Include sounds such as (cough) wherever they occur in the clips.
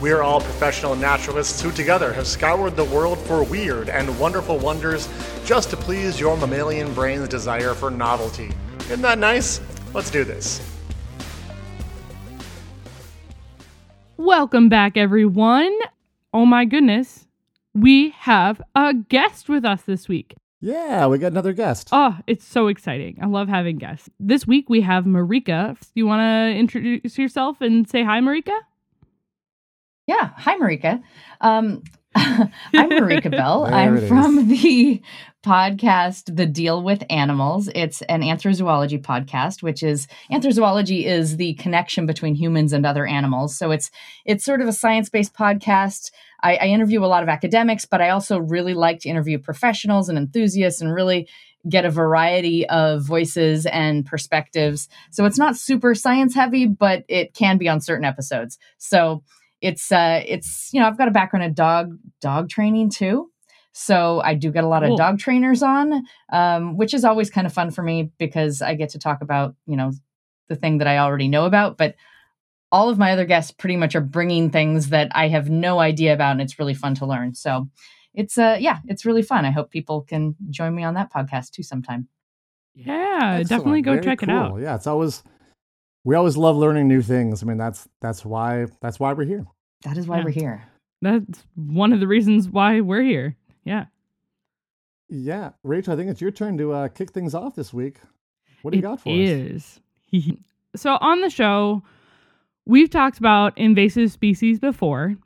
We are all professional naturalists who together have scoured the world for weird and wonderful wonders just to please your mammalian brain's desire for novelty. Isn't that nice? Let's do this. Welcome back, everyone. Oh my goodness, we have a guest with us this week. Yeah, we got another guest. Oh, it's so exciting. I love having guests. This week we have Marika. Do you want to introduce yourself and say hi, Marika? Yeah. Hi, Marika. Um, (laughs) I'm Marika Bell. (laughs) I'm it is. from the podcast The Deal with Animals. It's an anthrozoology podcast, which is anthrozoology is the connection between humans and other animals. So it's it's sort of a science-based podcast. I, I interview a lot of academics, but I also really like to interview professionals and enthusiasts and really get a variety of voices and perspectives. So it's not super science heavy, but it can be on certain episodes. So it's uh it's you know i've got a background in dog dog training too so i do get a lot Cool. of dog trainers on um, which is always kind of fun for me because i get to talk about you know the thing that i already know about but all of my other guests pretty much are bringing things that i have no idea about and it's really fun to learn so it's uh yeah it's really fun i hope people can join me on that podcast too sometime Yeah, Excellent. definitely go Very check it out. Yeah, it's always we always love learning new things. I mean, that's that's why that's why we're here. that is why Yeah. we're here That's one of the reasons why we're here. Yeah. Yeah, Rachel, I think it's your turn to uh, kick things off this week. What do you It got for us? is. (laughs) so on the show, we've talked about invasive species before.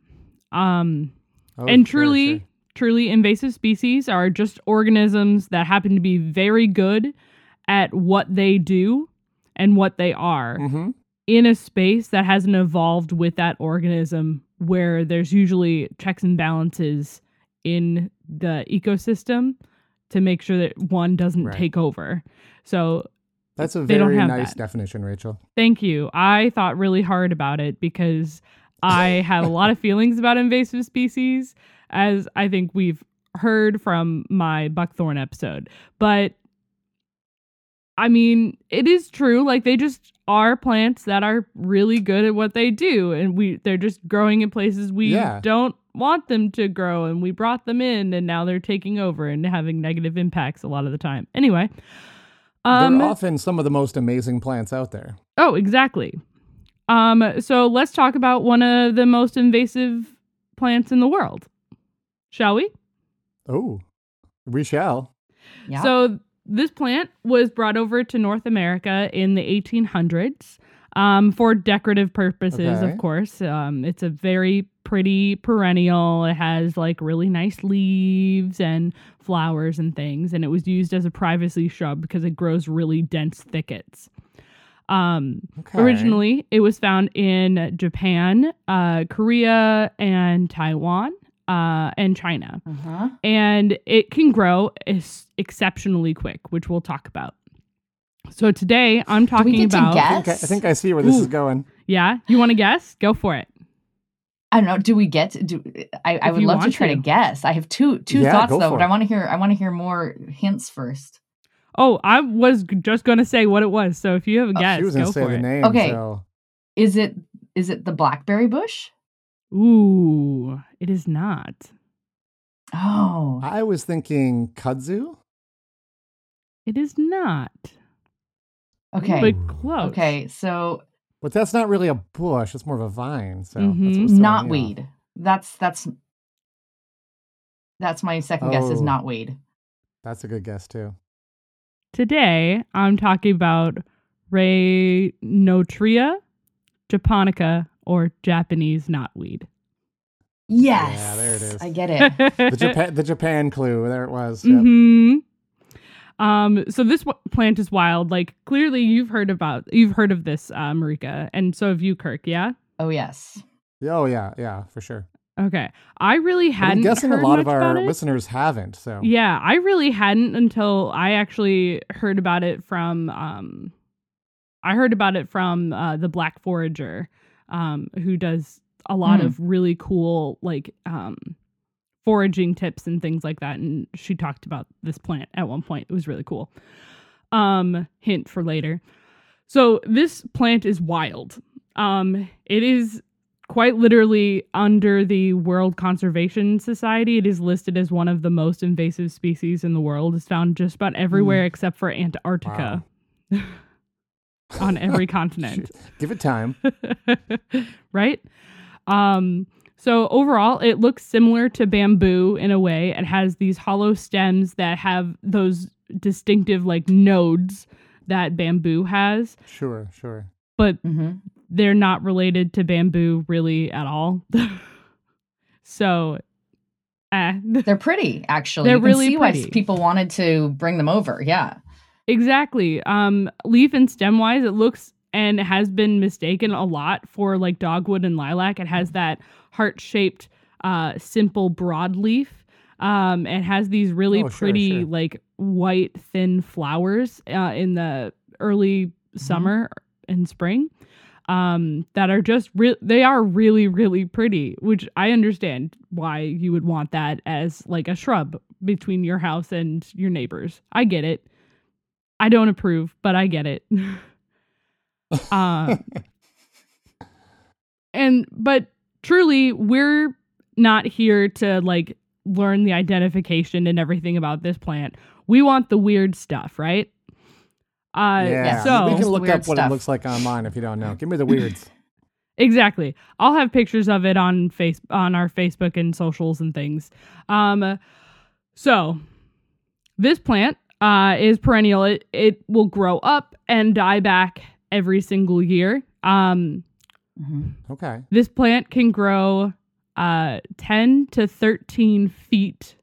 Um, Oh, and sure, truly, sure. truly invasive species are just organisms that happen to be very good at what they do and what they are Mhm. in a space that hasn't evolved with that organism where there's usually checks and balances in the ecosystem to make sure that one doesn't Right. take over. So That's a very nice that. definition, Rachel. Thank you. I thought really hard about it because I have a lot of (laughs) feelings about invasive species, as I think we've heard from my buckthorn episode. But I mean, it is true. Like they just are plants that are really good at what they do, and we they're just growing in places we Yeah. don't want them to grow, and we brought them in, and now they're taking over and having negative impacts a lot of the time. Anyway, um, They're often some of the most amazing plants out there. Oh, exactly. Um, so let's talk about one of the most invasive plants in the world. Shall we? Oh, we shall. yeah So this plant was brought over to North America in the 1800s um, for decorative purposes, Okay. of course. Um, it's a very pretty perennial. It has like really nice leaves and flowers and things, and it was used as a privacy shrub because it grows really dense thickets. Um, Okay. Originally, it was found in Japan, uh, Korea, and Taiwan, uh, and China. uh-huh. And it can grow es- exceptionally quick, which we'll talk about. So today, I'm Do we talking get to about. I think I, I think I see where this is going. Yeah, you want to guess? Go for it. I don't know. Do we get? To, do I? I would love to try to. to. guess. I have two two Yeah, thoughts though, for but I want to hear. I want to hear more hints first. Oh, I was just going to say what it was. So if you have a guess, she was go say for the it. name. Okay. So. Is it? Is it the blackberry bush? Ooh, it is not. Oh, I was thinking kudzu. It is not. okay. But close. Okay, so But that's not really a bush. It's more of a vine. So Mhm. that's what's throwing me off. That's that's that's my second guess is knotweed. That's a good guess too. Today, I'm talking about Reynoutria japonica or Japanese knotweed. Yes. Yeah, there it is. I get it. (laughs) The Japan, the Japan clue. There it was. Yep. hmm Um, so this w- plant is wild. Like clearly, you've heard about, you've heard of this, uh, Marika, and so have you, Kirk. Yeah. oh yes. Oh yeah, yeah, for sure. Okay. I really hadn't I'm guessing a lot of our listeners haven't. So Yeah, I really hadn't until I actually heard about it from um I heard about it from uh the Black Forager um who does a lot Hmm. of really cool like um foraging tips and things like that and she talked about this plant at one point. It was really cool. Um hint for later. So this plant is wild. Um it is quite literally under the World Conservation Society. It is listed as one of the most invasive species in the world. It's found just about everywhere except for Antarctica. (laughs) On (laughs) every continent. give it time. (laughs) right? Um, so overall, it looks similar to bamboo in a way. It has these hollow stems that have those distinctive like nodes that bamboo has, Sure, sure. but hmm they're not related to bamboo really at all. (laughs) so, eh. They're pretty, actually. They're you can really see why pretty. people wanted to bring them over. Yeah. Exactly. Um, leaf and stem wise, it looks and has been mistaken a lot for like dogwood and lilac. It has that heart shaped, uh, simple broadleaf. Um, it has these really Oh, pretty sure. like white thin flowers uh, in the early Mm-hmm. summer and spring. Um, that are just real. They are really really pretty, which I understand why you would want that as like a shrub between your house and your neighbors. I get it. I don't approve, but I get it. (laughs) uh, and but truly, we're not here to like learn the identification and everything about this plant. We want the weird stuff, right? Uh, yeah. So we can look up what stuff. it looks like online if you don't know. Give me the weirds. (laughs) Exactly. I'll have pictures of it on face on our Facebook and socials and things. Um so this plant uh is perennial. It it will grow up and die back every single year. Um hmm Okay. this plant can grow uh 10 to 13 feet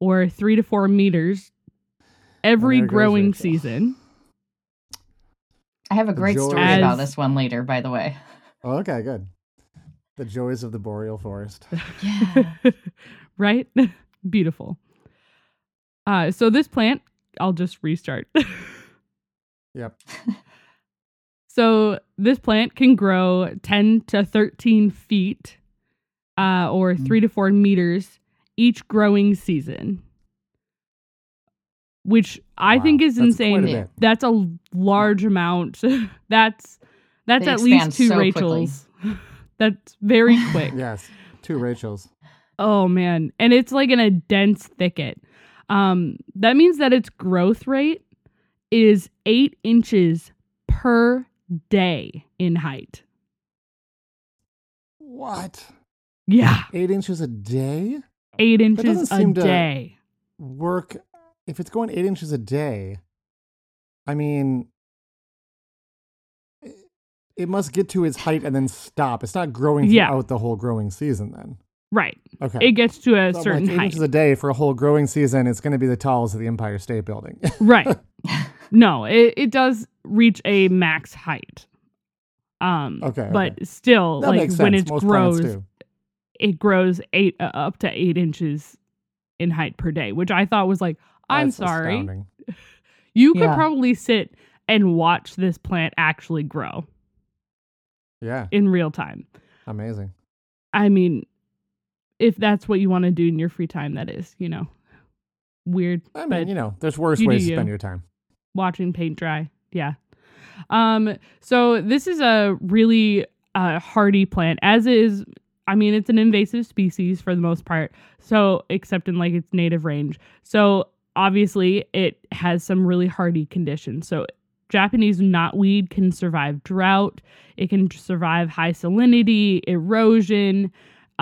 or 3 to 4 meters every growing Rachel. season. I have a great joy- story about this one later, by the way. Oh, okay, good. The joys of the boreal forest. (laughs) Yeah. (laughs) right? (laughs) Beautiful. Uh, so this plant, I'll just restart. (laughs) Yep. so this plant can grow 10 to 13 feet uh, or Mm. three to four meters each growing season, which I Wow, think is that's insane. a. That's a large amount. (laughs) that's that's They at least two so. Rachels. (laughs) that's very quick. Yes. Two Rachels. Oh man, and it's like in a dense thicket. Um, that means that its growth rate is eight inches per day in height. What? Yeah, Eight inches a day? eight inches a day. Work. If it's going eight inches a day, I mean, it- it must get to its height and then stop. It's not growing Yeah. throughout the whole growing season then. Right. Okay. It gets to a So, like, certain eight height. inches a day for a whole growing season, it's going to be the tallest of the Empire State Building. (laughs) right. No, it, it does reach a max height. Um, Okay, but okay. still, that like when it Most grows, it grows eight uh, up to eight inches in height per day, which I thought was like, I'm That's sorry. astounding. (laughs) You could Yeah. probably sit and watch this plant actually grow Yeah, in real time. amazing. I mean, if that's what you want to do in your free time, that is, you know, weird. I mean, you know, there's worse ways to spend your time. watching paint dry. Yeah. Um, so this is a really uh, hardy plant, as is. I mean, it's an invasive species for the most part. So, except in like its native range. So, obviously, it has some really hardy conditions. So, Japanese knotweed can survive drought. It can survive high salinity, erosion.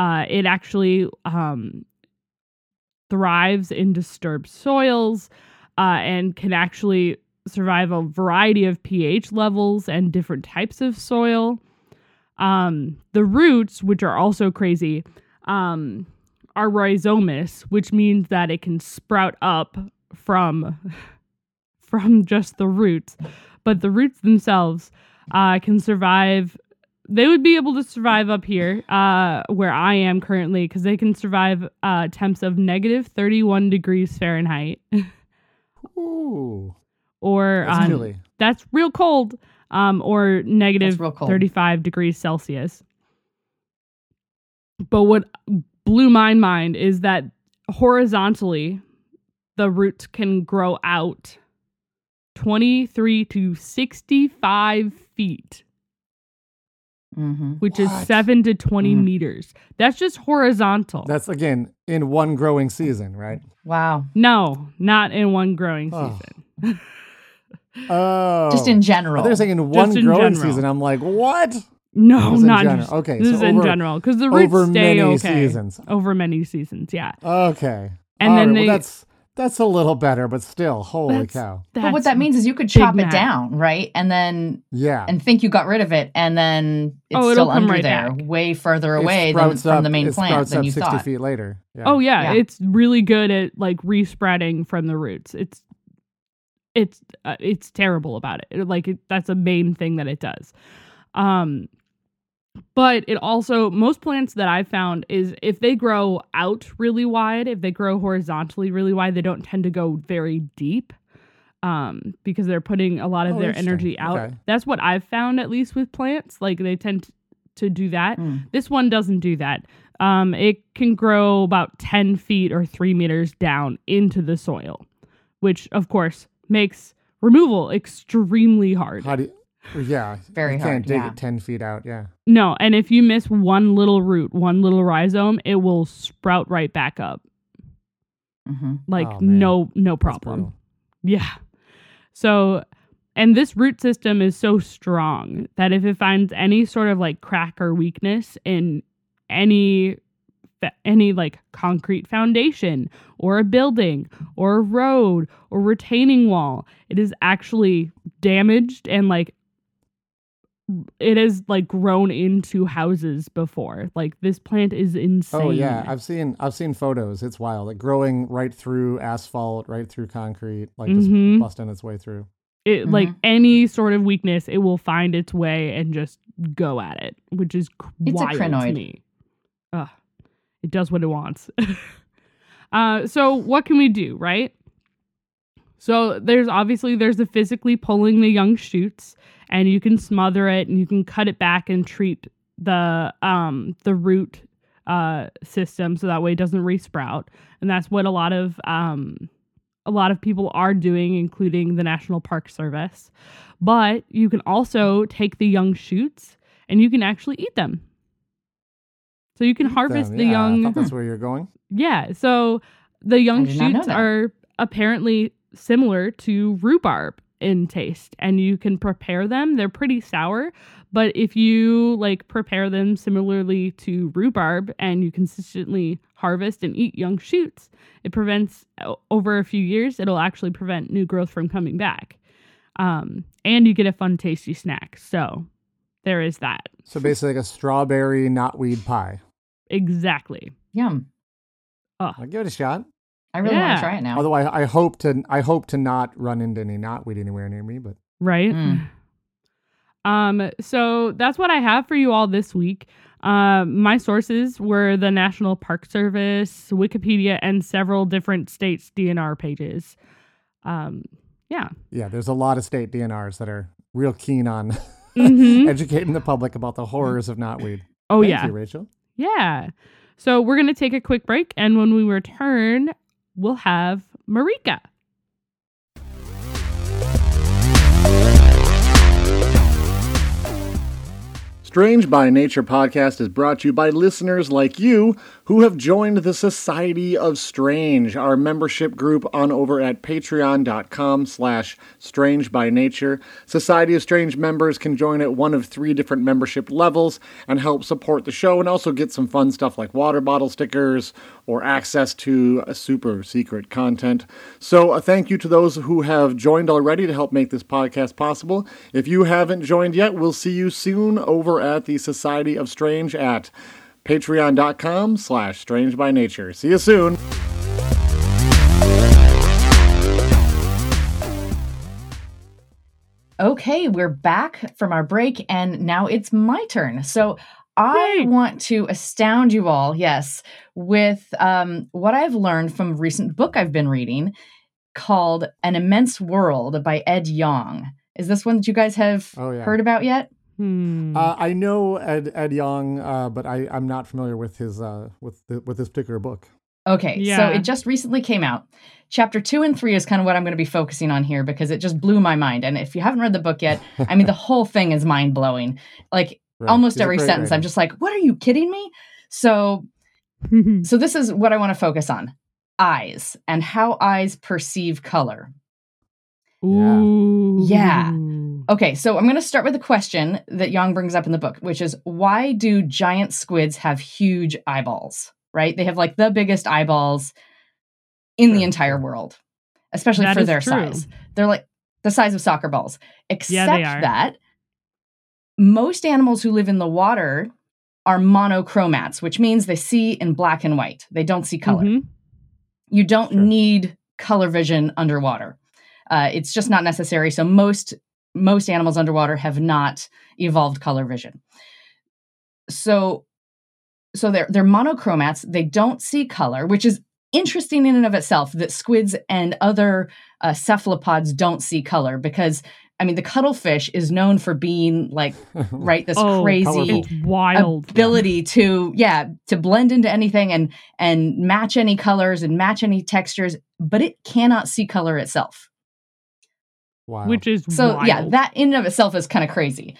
Uh, it actually um, thrives in disturbed soils uh, and can actually survive a variety of pH levels and different types of soil. Um, the roots, which are also crazy, um, are rhizomous, which means that it can sprout up from (laughs) from just the roots. But the roots themselves uh, can survive they would be able to survive up here, uh, where I am currently, because they can survive uh, temps of negative 31 degrees Fahrenheit, Ooh, or that's on- chilly. that's real cold, um, or negative real cold. 35 degrees Celsius. But what blew my mind is that horizontally, the roots can grow out 23 to 65 feet, hmm which is 7 to 20 Mm. meters. That's just horizontal. That's again in one growing season, right? Wow. no, not in one growing Oh. season. (laughs) Oh, Just in general. They're saying in one in growing general. season. I'm like, what? No, This is in not general. just, Okay, This so is in general because the roots over stay many okay seasons. over many seasons. Yeah, Okay, And All then right, they- well, that's that's a little better, but still, holy That's- cow! but what that means is you could chop it down, right? And then Yeah, and think you got rid of it, and then it's Oh, it'll still come under right there, back. way further away than sprouts from the main it plant than up you sixty thought. feet later. Yeah. Oh yeah, Yeah. it's really good at like respreading from the roots. It's it's uh, it's terrible about it. It- Like it, that's a main thing that it does. Um but it also most plants that I've found is if they grow out really wide, if they grow horizontally really wide, they don't tend to go very deep. Um, because they're putting a lot of Oh, their energy out. Okay. That's what I've found at least with plants. Like they tend to do that. Mm. This one doesn't do that. Um, it can grow about 10 feet or three meters down into the soil, which of course makes removal extremely hard. How do you, yeah, Very you can't hard, dig yeah. it ten feet out. Yeah. No, and if you miss one little root, one little rhizome, it will sprout right back up. hmm Like Oh, no no problem. Yeah. So, and this root system is so strong that if it finds any sort of like crack or weakness in any any like concrete foundation or a building or a road or retaining wall, it is actually damaged and like it has like grown into houses before. Like this plant is insane. Oh yeah, I've seen I've seen photos. It's wild. Like growing right through asphalt, right through concrete, like Mhm. just busting its way through. it like Mhm. any sort of weakness, it will find its way and just go at it, which is c- It's a wild to crinoid. me. Ugh, it does what it wants. (laughs) uh, so what can we do, right? So there's obviously there's the physically pulling the young shoots, and you can smother it and you can cut it back and treat the um the root uh system so that way it doesn't resprout, and that's what a lot of um a lot of people are doing, including the National Park Service. But you can also take the young shoots and you can actually eat them. So you can harvest Then, the yeah, I young. thought that's where you're going. Yeah. So the young did not know shoots are apparently similar to rhubarb in taste, and you can prepare them. They're pretty sour, but if you like prepare them similarly to rhubarb and you consistently harvest and eat young shoots, it prevents over a few years. It'll actually prevent new growth from coming back, um, and you get a fun, tasty snack. So there is that. So basically, like a strawberry knotweed pie. Exactly. Yum. I'll give it a shot. I really want to try it now. Although I, I hope to I hope to not run into any knotweed anywhere near me. But right? Mm. Um, so that's what I have for you all this week. Uh, my sources were the National Park Service, Wikipedia, and several different states' DNR pages. Um, yeah. yeah, there's a lot of state DNRs that are real keen on Mhm. (laughs) educating the public about the horrors of knotweed. Oh, Thank yeah. you, Rachel. Yeah. So we're going to take a quick break. And when we return, we'll have Marika. Strange by Nature podcast is brought to you by listeners like you who have joined the Society of Strange, our membership group on over at patreon.com slash strange by nature. Society of Strange members can join at one of three different membership levels and help support the show and also get some fun stuff like water bottle stickers or access to super secret content. So a thank you to those who have joined already to help make this podcast possible. If you haven't joined yet, we'll see you soon over at the Society of Strange at patreon.com slash strange by nature. See you soon. Okay, we're back from our break, and now it's my turn. So I Yay. want to astound you all, yes, with um, what I've learned from a recent book I've been reading called An Immense World by Ed Yong. Is this one that you guys have Oh, yeah. heard about yet? Hmm. Uh, I know Ed Ed Young, uh, but I, I'm not familiar with his uh, with the, with this particular book. Okay, so it just recently came out. Chapter two and three is kind of what I'm going to be focusing on here because it just blew my mind. And if you haven't read the book yet, I mean, the (laughs) whole thing is mind blowing. Like Right. almost He's every great sentence, I'm just like, what are you kidding me? So, (laughs) so this is what I want to focus on eyes and how eyes perceive color. Ooh. Yeah. Okay, so I'm going to start with a question that Young brings up in the book, which is why do giant squids have huge eyeballs? Right? They have like the biggest eyeballs in the entire world, especially That for their true. size. They're like the size of soccer balls, except are. that most animals who live in the water are monochromats, which means they see in black and white. They don't see color. Mhm. You don't Sure. need color vision underwater. Uh, it's just not necessary. So most most animals underwater have not evolved color vision. So so they're they're monochromats. They don't see color, which is interesting in and of itself. That squids and other uh, cephalopods don't see color because I mean the cuttlefish is known for being like (laughs) right this Oh, crazy wild. ability to yeah to blend into anything and and match any colors and match any textures but it cannot see color itself Wow. Which is so wild. yeah that in and of itself is kind of crazy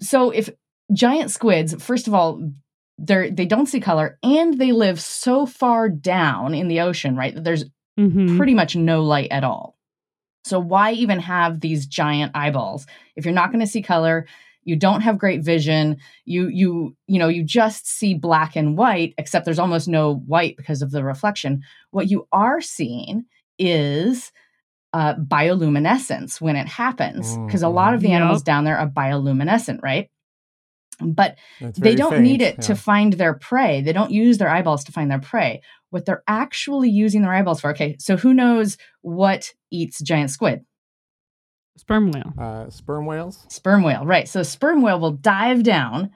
so if giant squids first of all they're they don't see color and they live so far down in the ocean right that there's Mhm. pretty much no light at all. So why even have these giant eyeballs if you're not going to see color? You don't have great vision. You you you know you just see black and white, except there's almost no white because of the reflection. What you are seeing is uh, bioluminescence when it happens, because a lot of the Mhm. animals down there are bioluminescent, right? But It's they don't faint, need it to find their prey. They don't use their eyeballs to find their prey. What they're actually using their eyeballs for. Okay, so who knows what eats giant squid? Sperm whale. uh, sperm whales. Sperm whale, right? So the sperm whale will dive down,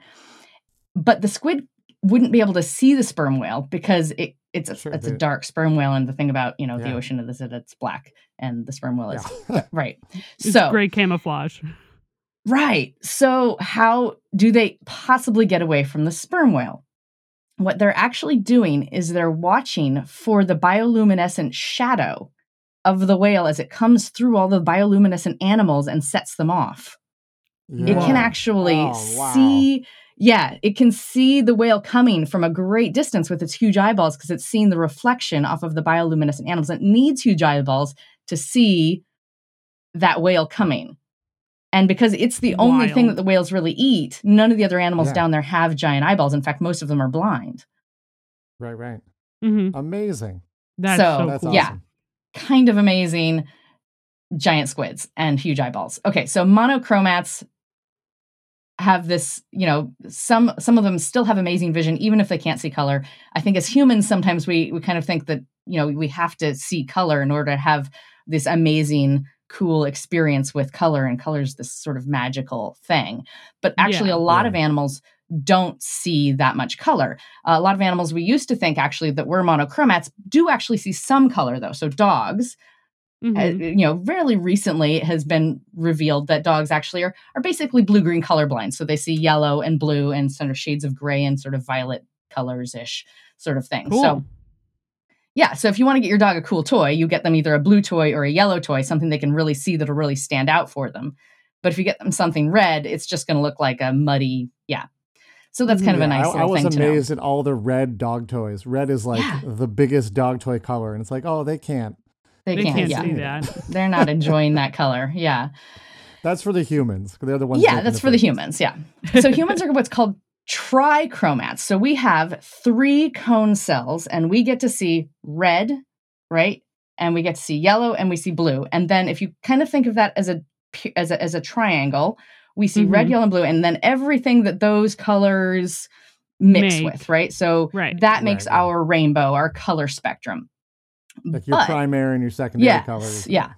but the squid wouldn't be able to see the sperm whale because it it's a, Sure, it's a dark sperm whale. And the thing about you know the ocean is that it's black and the sperm whale is Yeah. (laughs) right. It's so great camouflage. Right. So, how do they possibly get away from the sperm whale? What they're actually doing is they're watching for the bioluminescent shadow of the whale as it comes through all the bioluminescent animals and sets them off. It can actually Oh, wow. see, yeah, it can see the whale coming from a great distance with its huge eyeballs because it's seeing the reflection off of the bioluminescent animals. It needs huge eyeballs to see that whale coming. And because it's the only thing that the whales really eat, none of the other animals Yeah. down there have giant eyeballs. In fact, most of them are blind. Right, right. hmm Amazing. That's So, so, That's cool. yeah. awesome. Kind of amazing giant squids and huge eyeballs. Okay, so monochromats have this, you know, some some of them still have amazing vision even if they can't see color. I think as humans sometimes we we kind of think that, you know, we have to see color in order to have this amazing cool experience with color and color is this sort of magical thing. But actually Yeah. a lot Yeah. of animals don't see that much color. a lot of animals we used to think actually that were monochromats do actually see some color though. So dogs Mhm. uh, you know, fairly recently it has been revealed that dogs actually are, are basically blue green colorblind. So they see yellow and blue and sort of shades of gray and sort of violet colors ish sort of thing. cool. So, yeah. So if you want to get your dog a cool toy, you get them either a blue toy or a yellow toy, something they can really see that'll really stand out for them. But if you get them something red, it's just going to look like a muddy, yeah. So that's kind of a nice I, I was thing to know. amazed at all the red dog toys. Red is like Yeah. the biggest dog toy color, and it's like, oh, they can't. They, they can't, can't yeah. see that. (laughs) They're not enjoying that color. Yeah. That's for the humans. They're the ones. yeah making that's for the humans yeah so humans are what's called trichromats so we have three cone cells and we get to see red right and we get to see yellow and we see blue and then if you kind of think of that as a as a, as a triangle we see red Mhm. yellow and blue and then everything that those colors mix Make. with right so Right. that makes Right, right. our rainbow our color spectrum Like your But- primary and your secondary yes, colors. Yeah.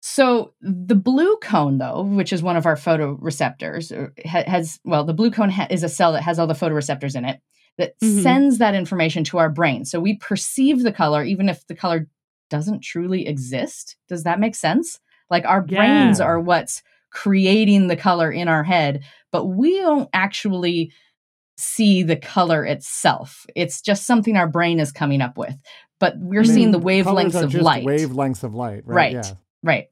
So the blue cone, though, which is one of our photoreceptors, uh, has well, the blue cone ha- is a cell that has all the photoreceptors in it that Mhm. sends that information to our brain. So we perceive the color, even if the color doesn't truly exist. Does that make sense? Like our brains are what's creating the color in our head, but we don't actually see the color itself. It's just something our brain is coming up with. But we're I mean, seeing the wavelengths of light. Wavelengths of light, right? Right. Yeah. Right.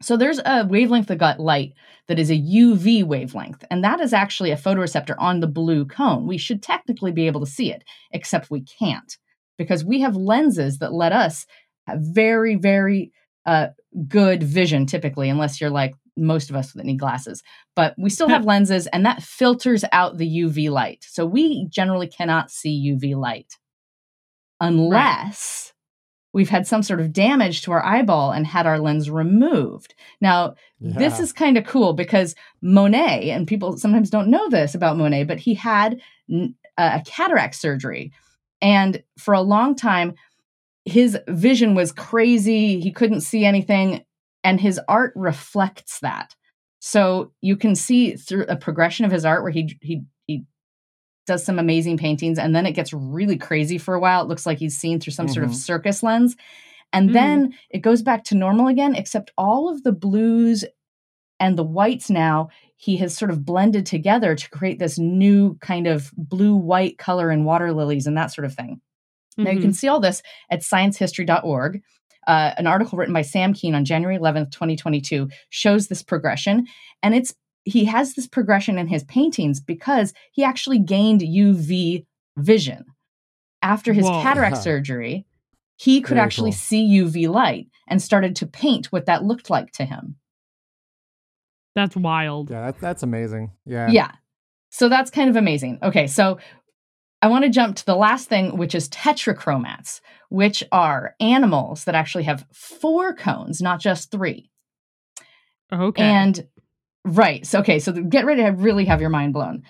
So there's a wavelength of light that is a UV wavelength, and that is actually a photoreceptor on the blue cone. We should technically be able to see it, except we can't because we have lenses that let us have very, very uh, good vision typically, unless you're like most of us that need glasses. But we still have (laughs) lenses, and that filters out the UV light. So we generally cannot see UV light unless we've had some sort of damage to our eyeball and had our lens removed. Now, this is kind of cool because Monet, and people sometimes don't know this about Monet, but he had n- a cataract surgery. And for a long time, his vision was crazy. He couldn't see anything. And his art reflects that. So you can see through a progression of his art where he, he, he does some amazing paintings and then it gets really crazy for a while. It looks like he's seen through some sort of Mhm. circus lens. And Mhm. then it goes back to normal again, except all of the blues and the whites now he has sort of blended together to create this new kind of blue white color in water lilies and that sort of thing. Now you can see all this at sciencehistory.org. Uh, an article written by Sam Kean on January 11th, 2022 shows this progression. And it's he has this progression in his paintings because he actually gained UV vision. After his Whoa. cataract Huh. (laughs) surgery, he could Very actually cool. see UV light and started to paint what that looked like to him. That's wild. Yeah, that, that's amazing. Yeah. Yeah. So that's kind of amazing. Okay, so I want to jump to the last thing, which is tetrachromats, which are animals that actually have four cones, not just three. Okay. And right. So, okay, so get ready to really have your mind blown.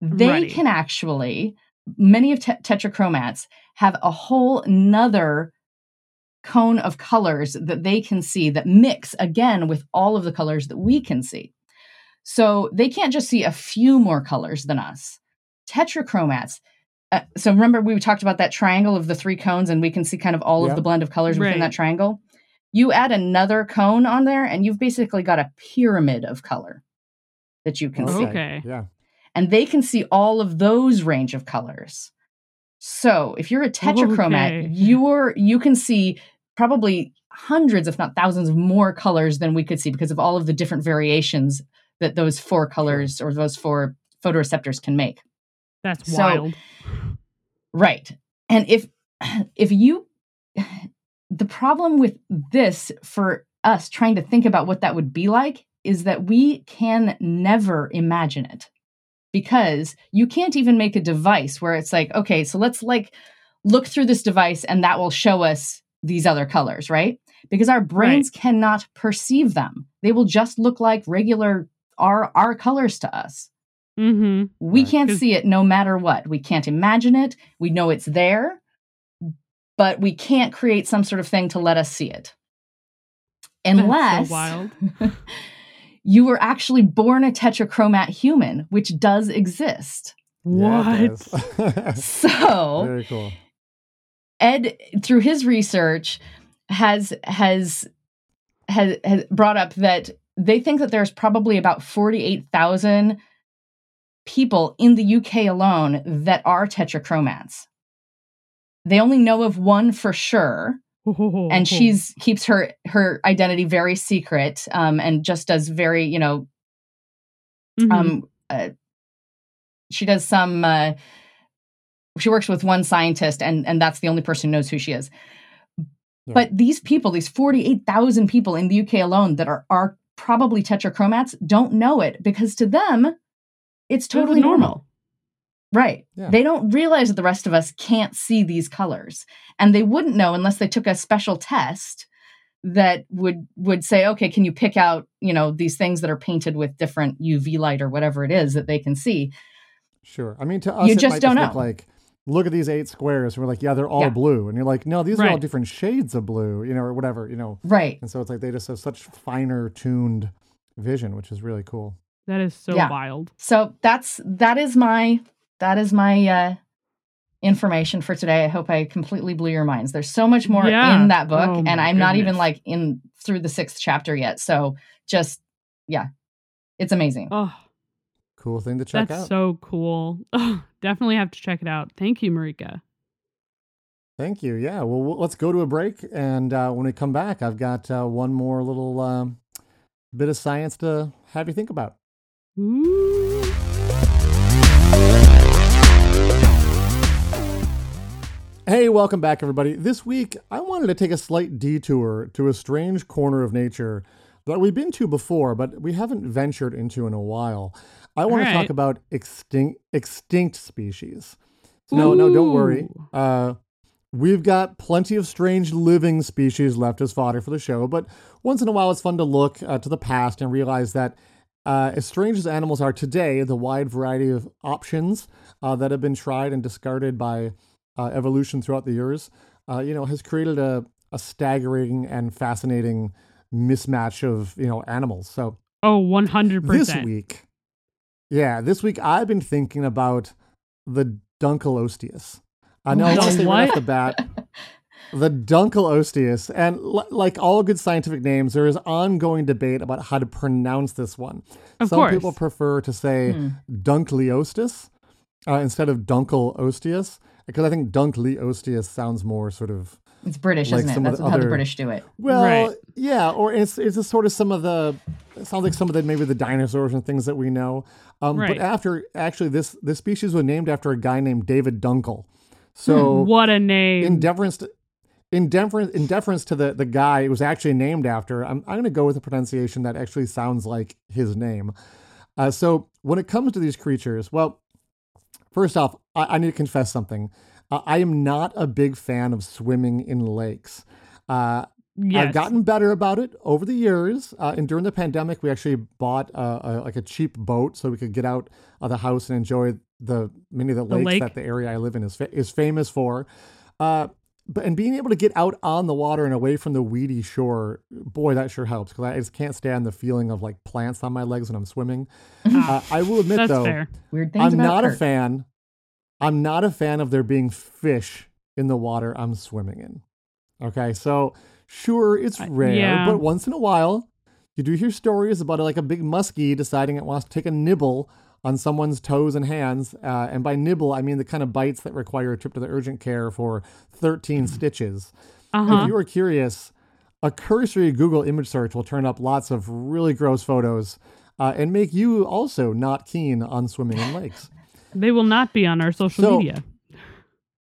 They Ready. can actually, many of te- tetrachromats have a whole nother cone of colors that they can see that mix again with all of the colors that we can see. So they can't just see a few more colors than us. Tetrachromats. Uh, so remember we talked about that triangle of the three cones and we can see kind of all of the blend of colors within that triangle. You add another cone on there and you've basically got a pyramid of color that you can see Okay. Yeah. and they can see all of those range of colors. So if you're a tetrachromat, Okay. you're you can see probably hundreds, if not thousands, of more colors than we could see because of all of the different variations that those four colors or those four photoreceptors can make. That's so- wild. Right. And if (sighs) if you the problem with this for us trying to think about what that would be like is that we can never imagine it. Because you can't even make a device where it's like, okay, so let's like look through this device and that will show us these other colors, right? Because our brains cannot perceive them. They will just look like regular our our colors to us. Mm-hmm. We Right. can't see it no matter what. We can't imagine it. We know it's there, but we can't create some sort of thing to let us see it. Unless so wild. (laughs) you were actually born a tetrachromat human, which does exist. Yeah, What? does. (laughs) So Very cool. Ed, through his research, has has has, has brought up that they think that there's probably about forty eight thousand people in the UK alone that are tetrachromats. They only know of one for sure, (laughs) and she's keeps her her identity very secret, um, and just does very you know Mhm. um uh, she does some uh she works with one scientist and and that's the only person who knows who she is Yeah. but these people these 48,000 people in the UK alone that are are probably tetrachromats don't know it because to them it's totally normal. Right. Yeah. They don't realize that the rest of us can't see these colors. And they wouldn't know unless they took a special test that would would say, okay, can you pick out, you know, these things that are painted with different UV light or whatever it is that they can see. Sure. I mean, to us, You it just might don't just look know. like look at these eight squares. And we're like, yeah, they're all Yeah. blue. And you're like, no, these are all different shades of blue, you know, or whatever, you know. Right. And so it's like they just have such finer tuned vision, which is really cool. That is so Yeah. wild. So that's that is my that is my uh information for today. I hope I completely blew your minds. There's so much more Yeah. in that book Oh and I'm not even like in through the 6th chapter yet. So just yeah. It's amazing. Oh, Cool thing to check that's out. so cool. (laughs) Oh, definitely have to check it out. Thank you, Marika. Thank you. Yeah. Well, w- let's go to a break. And uh, when we come back, I've got uh, one more little um, bit of science to have you think about. Ooh. Hey, welcome back, everybody. This week, I wanted to take a slight detour to a strange corner of nature that we've been to before, but we haven't ventured into in a while. I want to talk about extinct extinct species. So no, no, don't worry. Uh, we've got plenty of strange living species left as fodder for the show, but once in a while, it's fun to look uh, to the past and realize that. Uh, as strange as animals are today, the wide variety of options uh, that have been tried and discarded by uh, evolution throughout the years, uh, you know, has created a, a staggering and fascinating mismatch of you know animals. So Oh, 100%. this week, yeah, this week I've been thinking about the Dunkleosteus. I know I want to The say right off what? (laughs) the bat, the Dunkleosteus, and l- like all good scientific names, there is ongoing debate about how to pronounce this one. Of Some course. people prefer to say Hmm. Dunkleostis uh, instead of Dunkleosteus because I think Dunkleosteus sounds more sort of It's British, like isn't it? That's the how the British do it. well, Right. yeah, or it's it's just sort of some of the it sounds like some of the maybe the dinosaurs and things that we know. Um, Right. But after actually, this this species was named after a guy named David Dunkle. So what a name. in deference to in deference in deference to the the guy it was actually named after, I'm I'm going to go with a pronunciation that actually sounds like his name. Uh, so when it comes to these creatures, well, first off, I, I need to confess something. Uh, I am not a big fan of swimming in lakes. Uh, yes. I've gotten better about it over the years. Uh, and during the pandemic, we actually bought uh, a, like a cheap boat so we could get out of the house and enjoy the many of the, The lakes lake. that the area I live in is fa- is famous for. Uh, but and being able to get out on the water and away from the weedy shore, boy, that sure helps because I just can't stand the feeling of like plants on my legs when I'm swimming. (laughs) Uh, I will admit That's though, fair. Weird things I'm about not a fan. I'm not a fan of there being fish in the water I'm swimming in. Okay, so sure it's Uh, rare, yeah. but once in a while, you do hear stories about like a big muskie deciding it wants to take a nibble on someone's toes and hands. Uh, and by nibble, I mean the kind of bites that require a trip to the urgent care for 13 stitches. Uh huh. If you are curious, a cursory Google image search will turn up lots of really gross photos uh, and make you also not keen on swimming in lakes. (laughs) They will not be on our social So- media.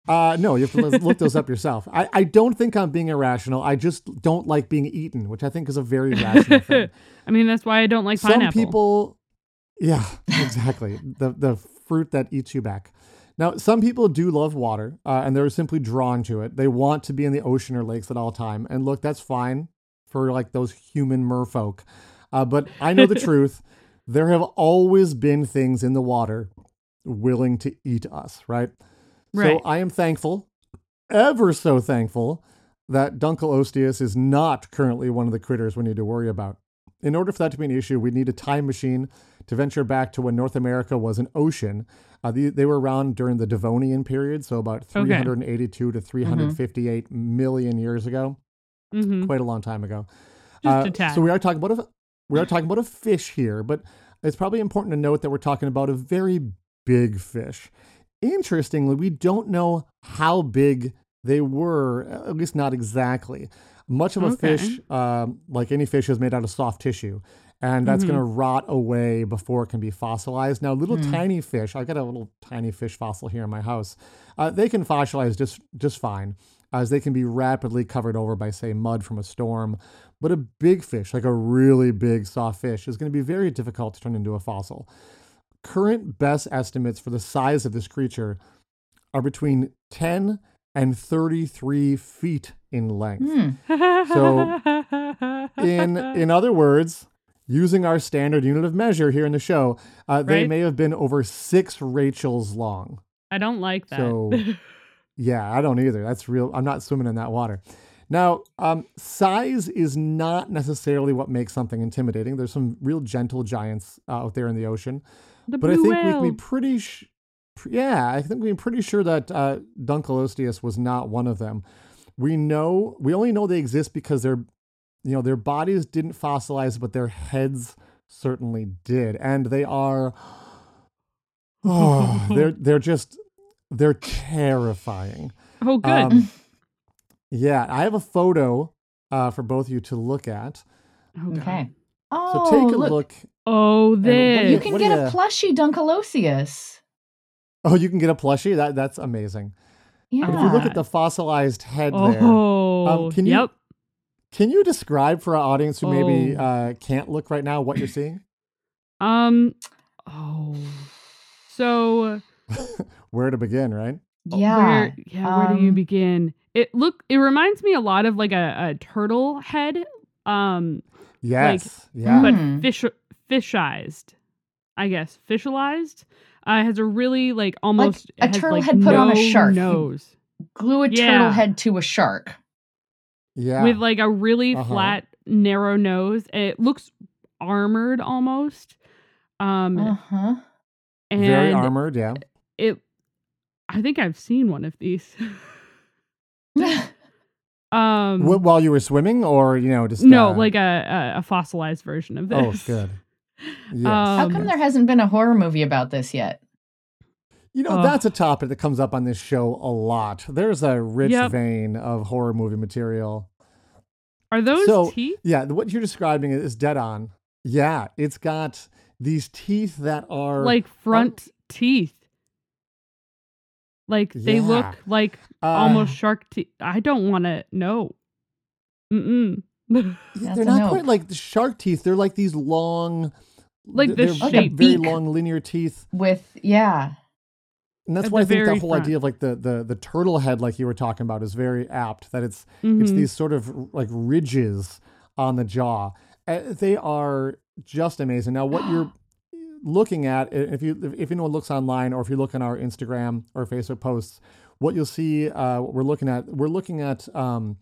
Uh, no, you have to look those up yourself. I, I don't think I'm being irrational. I just don't like being eaten, which I think is a very rational thing. (laughs) I mean, that's why I don't like Some pineapple. people, yeah, exactly. the the fruit that eats you back. Now, some people do love water, uh, and they're simply drawn to it. They want to be in the ocean or lakes at all time. And look, that's fine for like those human merfolk. Uh, but I know the (laughs) truth. There have always been things in the water willing to eat us, right? Right. So I am thankful, ever so thankful, that Dunkel Dunkleosteus is not currently one of the critters we need to worry about. In order for that to be an issue, we need a time machine to venture back to when North America was an ocean. Uh, the, they were around during the Devonian period, so about 382 to 358 million years ago. hmm Quite a long time ago. Just Uh, a tad. So we are talking about a we are talking about a fish here, but it's probably important to note that we're talking about a very big fish. Interestingly, we don't know how big they were, at least not exactly. Much of a Okay. fish, um, like any fish, is made out of soft tissue, and that's Mhm. going to rot away before it can be fossilized. Now, little Hmm. tiny fish, I've got a little tiny fish fossil here in my house. Uh, they can fossilize just just fine, as they can be rapidly covered over by, say, mud from a storm. But a big fish, like a really big soft fish, is going to be very difficult to turn into a fossil. Current best estimates for the size of this creature are between 10 and 33 feet in length. Hmm. (laughs) So, In in other words, using our standard unit of measure here in the show, uh, they Right. may have been over six Rachels long. I don't like that. So, (laughs) yeah, I don't either. That's real. I'm not swimming in that water. Now, um, size is not necessarily what makes something intimidating. There's some real gentle giants uh, out there in the ocean, the but I think we whale. can be pretty. Sh- yeah, I think we're pretty sure that uh, Dunkleosteus was not one of them. We know we only know they exist because their, you know, their bodies didn't fossilize, but their heads certainly did, and they are. Oh, (sighs) they're (laughs) they're just they're terrifying. oh, good. Um, yeah, I have a photo uh, for both of you to look at. oh, Okay. So Oh, take a look. look. Oh, what do this. You can get you- a plushie Dunkleosteus. Oh, you can get a plushie. That that's amazing. Yeah. But if you look at the fossilized head there, Oh, Um, can you- yep. can you describe for our audience who maybe Oh. uh, can't look right now what you're seeing? Um. Oh. So (laughs) Where to begin, right? yeah. Where, yeah. where do you um, begin? It look. It reminds me a lot of like a, a turtle head. Um. Yes. yeah. But Hmm. fish fishized. I guess fishalized. Uh, has a really like almost a has, turtle like, head put on a shark. nose Glue a Yeah. turtle head to a shark. yeah. with like a really Uh-huh. flat narrow nose. It looks armored almost. Um. Uh huh. and Very armored. Yeah. it I think I've seen one of these. (laughs) (laughs) um Wh- while you were swimming, or you know, just no, uh, like a, a a fossilized version of this oh, good. Yes. How Um, come there hasn't been a horror movie about this yet? You know, Ugh. that's a topic that comes up on this show a lot. There's a rich Yep. vein of horror movie material. Are those So, teeth? Yeah, what you're describing is dead on. Yeah, it's got these teeth that are Like front teeth. Like they Yeah. look like uh, almost shark teeth. I don't want to know. Mm-mm. (laughs) yeah, they're not no. quite like the shark teeth. They're like these long, Like the shape. very long linear teeth, With yeah. and that's At why I think that whole front. idea of like the the the turtle head, like you were talking about, is very apt. That it's it's Mhm. these sort of like ridges on the jaw. Uh, they are just amazing. Now, what you're (gasps) looking at, if you if anyone looks online or if you look on our Instagram or Facebook posts, what you'll see, uh, what we're looking at, we're looking at um,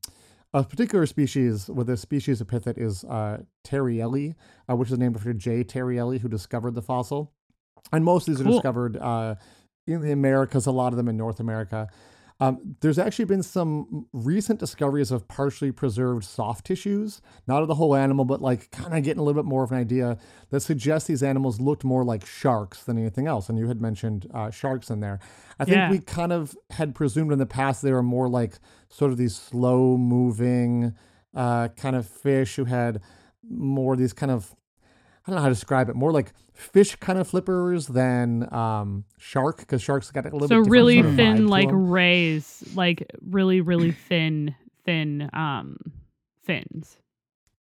a particular species with a species epithet is uh, Terrelli, uh, which is named after J. Terrielli, who discovered the fossil. And most of these are discovered uh, in the Americas, a lot of them in North America. Um, there's actually been some recent discoveries of partially preserved soft tissues, not of the whole animal, but like kind of getting a little bit more of an idea that suggests these animals looked more like sharks than anything else. And you had mentioned uh, sharks in there. I think Yeah. we kind of had presumed in the past they were more like sort of these slow moving uh, kind of fish who had more these kind of I don't know how to describe it. More like fish kind of flippers than um, shark, because sharks got a little bit so different really sort of thin like rays, like really really (clears throat) thin thin um fins.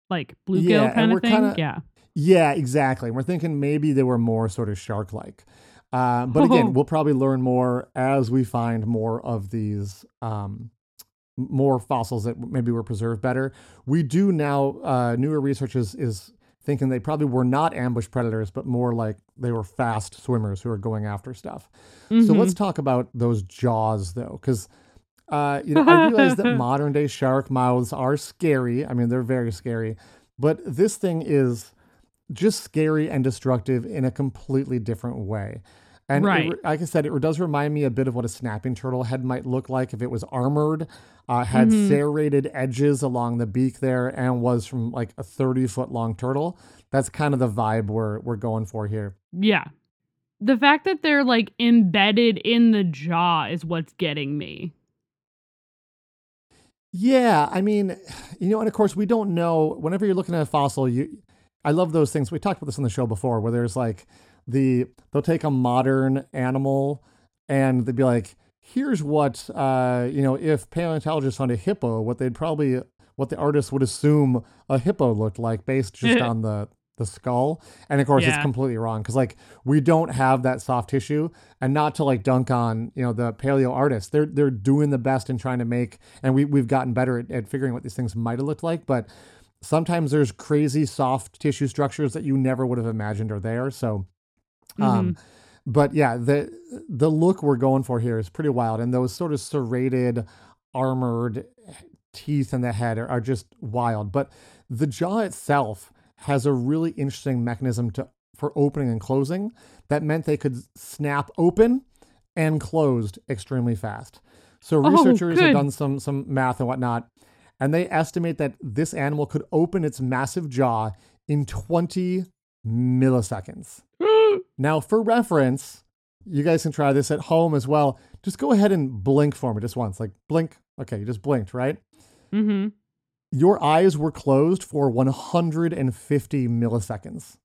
Like bluegill Yeah, and kind of thing. kinda- yeah. Yeah, exactly. We're thinking maybe they were more sort of shark like. Uh, but Oh. again, we'll probably learn more as we find more of these um, more fossils that maybe were preserved better. We do now, uh, newer research is, is thinking they probably were not ambush predators, but more like they were fast swimmers who are going after stuff. So Mhm. let's talk about those jaws though, because uh, you know I realize that (laughs) modern day shark mouths are scary. I mean, they're very scary, but this thing is just scary and destructive in a completely different way. And Right. re- like I said, it does remind me a bit of what a snapping turtle head might look like if it was armored, uh, had Mhm. serrated edges along the beak there, and was from like a 30 foot long turtle. That's kind of the vibe we're we're going for here. Yeah. The fact that they're like embedded in the jaw is what's getting me. Yeah, I mean, you know, and of course we don't know. Whenever you're looking at a fossil, you, I love those things. We talked about this on the show before, where there's like the they'll take a modern animal and they'd be like, here's what uh, you know, if paleontologists found a hippo, what they'd probably what the artist would assume a hippo looked like based (laughs) just on the the skull. And of course, it's completely wrong because like we don't have that soft tissue. And not to like dunk on you know the paleo artists, they're they're doing the best in trying to make, and we we've gotten better at, at figuring what these things might have looked like, but. Sometimes there's crazy soft tissue structures that you never would have imagined are there. So, um, but yeah, the the look we're going for here is pretty wild, and those sort of serrated, armored teeth in the head are, are just wild. But the jaw itself has a really interesting mechanism to for opening and closing that meant they could snap open and closed extremely fast. So Oh, researchers have done some some math and whatnot, and they estimate that this animal could open its massive jaw in 20 milliseconds. (gasps) (gasps) now, for reference, you guys can try this at home as well. Just go ahead and blink for me just once. Like blink. Okay, you just blinked, right? mm-hmm. Your eyes were closed for 150 milliseconds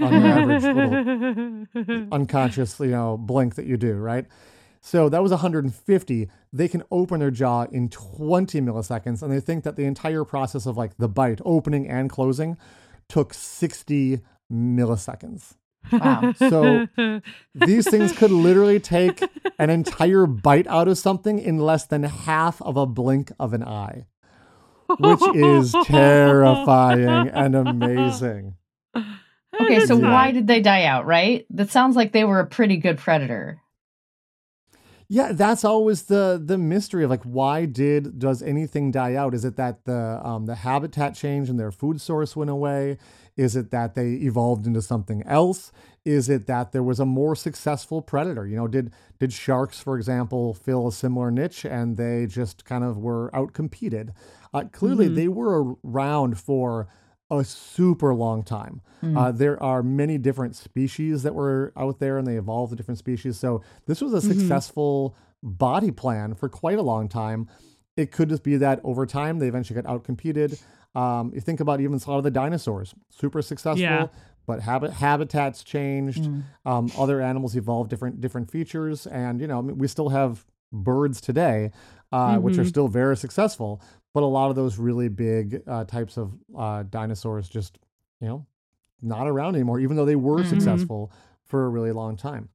on your average little (laughs) unconscious, you know, blink that you do, right? So that was 150. They can open their jaw in 20 milliseconds, and they think that the entire process of like the bite, opening and closing, took 60 milliseconds. Wow. So (laughs) these things could literally take an entire bite out of something in less than half of a blink of an eye, which is (laughs) terrifying and amazing. Okay, so Yeah. why did they die out, right? That sounds like they were a pretty good predator. Yeah, that's always the the mystery of like why did does anything die out? Is it that the um, the habitat changed and their food source went away? Is it that they evolved into something else? Is it that there was a more successful predator? You know, did did sharks, for example, fill a similar niche and they just kind of were outcompeted? Uh, clearly, Mhm. they were around for a super long time. Mm. Uh, there are many different species that were out there and they evolved the different species. So this was a Mhm. successful body plan for quite a long time. It could just be that over time they eventually got outcompeted. Um, you think about even a lot of the dinosaurs, super successful, Yeah. but habit habitats changed. Mm. Um, other animals evolved different different features, and you know I mean, we still have birds today, uh, which are Mhm. still very successful. But a lot of those really big uh, types of uh, dinosaurs just you know not around anymore, even though they were Mhm. successful for a really long time.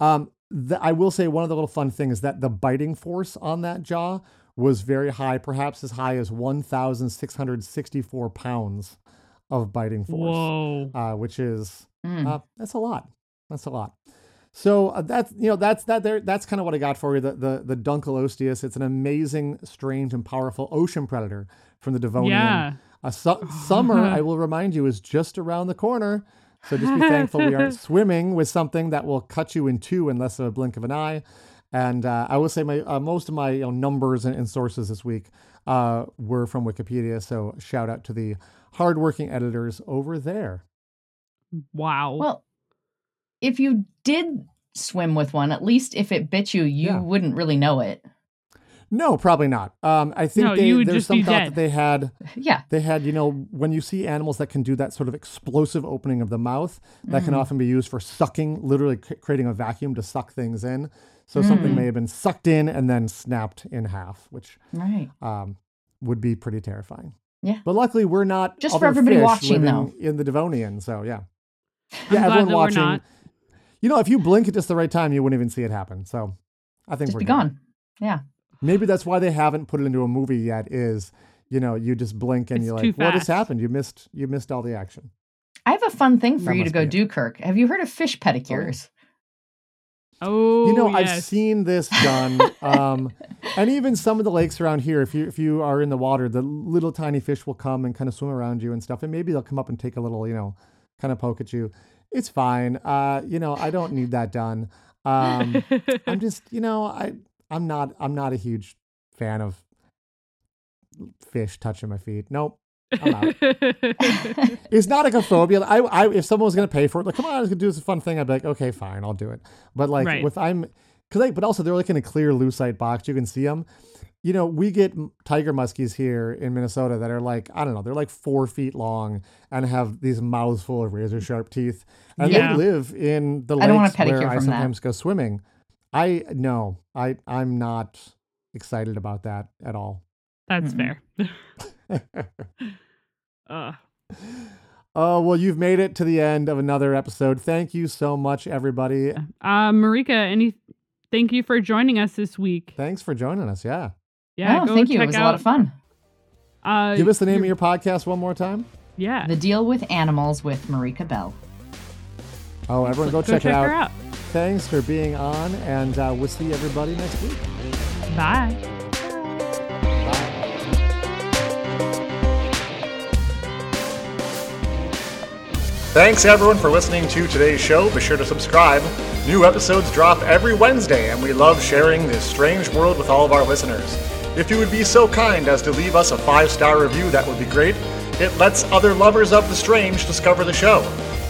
Um, the, I will say one of the little fun things that the biting force on that jaw was very high, perhaps as high as 1,664 pounds of biting force, Whoa. uh, which is Mm. uh, that's a lot. That's a lot. So uh, that's you know that's that there that's kind of what I got for you. The the the Dunkleosteus. It's an amazing, strange, and powerful ocean predator from the Devonian. Yeah. Uh, su- summer, (laughs) I will remind you, is just around the corner. So just be thankful we aren't (laughs) swimming with something that will cut you in two in less of a blink of an eye. And uh, I will say my uh, most of my you know, numbers and, and sources this week uh, were from Wikipedia. So shout out to the hardworking editors over there. Wow. Well, if you did swim with one, at least if it bit you, you Yeah. wouldn't really know it. No, probably not. Um, I think No, they, there's some thought dead. that they had (laughs) Yeah. they had you know when you see animals that can do that sort of explosive opening of the mouth that can Mhm. often be used for sucking literally c- creating a vacuum to suck things in so something Mm. may have been sucked in and then snapped in half which Right. um, would be pretty terrifying Yeah. but luckily we're not Just for everybody watching, though. in the devonian so yeah (laughs) I'm yeah glad everyone watching you know if you blink at just the right time you wouldn't even see it happen so i think Just we're be good. gone. Yeah. Maybe that's why they haven't put it into a movie yet. Is you know you just blink and It's you're too like, what has happened? You missed you missed all the action. I have a fun thing for That you to go be it. do, Kirk. Have you heard of fish pedicures? Oh, you know, I've seen this done, um, (laughs) and even some of the lakes around here. If you if you are in the water, the little tiny fish will come and kind of swim around you and stuff, and maybe they'll come up and take a little, you know, kind of poke at you. It's fine. Uh, you know, I don't need that done. Um, I'm (laughs) just, you know, I I'm not I'm not a huge fan of fish touching my feet. Nope. I'm out. (laughs) It's not like a phobia. I, I, if someone was gonna pay for it, like, come on, I was gonna do this fun thing, I'd be like, okay, fine, I'll do it. But like, Right. if I'm, cause like, but also they're like in a clear lucite box, you can see them. You know, we get tiger muskies here in Minnesota that are like, I don't know, they're like four feet long and have these mouths full of razor sharp teeth, and Yeah. they live in the I don't want a lakes where I from that. sometimes go swimming. I no, I I'm not excited about that at all. That's Mm-mm. fair. (laughs) uh, Oh, well, you've made it to the end of another episode. Thank you so much, everybody. uh, Marika, any? Thank you for joining us this week. Thanks for joining us. Yeah. Yeah, oh, go thank you. It was out. a lot of fun. Uh, Give us the name of your- your podcast one more time. Yeah. The Deal with Animals with Marika Bell. Oh, everyone go, Go check, check it out. Her out. Thanks for being on, and uh, we'll see everybody next week. Bye. Thanks everyone for listening to today's show. Be sure to subscribe. New episodes drop every Wednesday, and we love sharing this strange world with all of our listeners. If you would be so kind as to leave us a five star review, that would be great. It lets other lovers of the strange discover the show.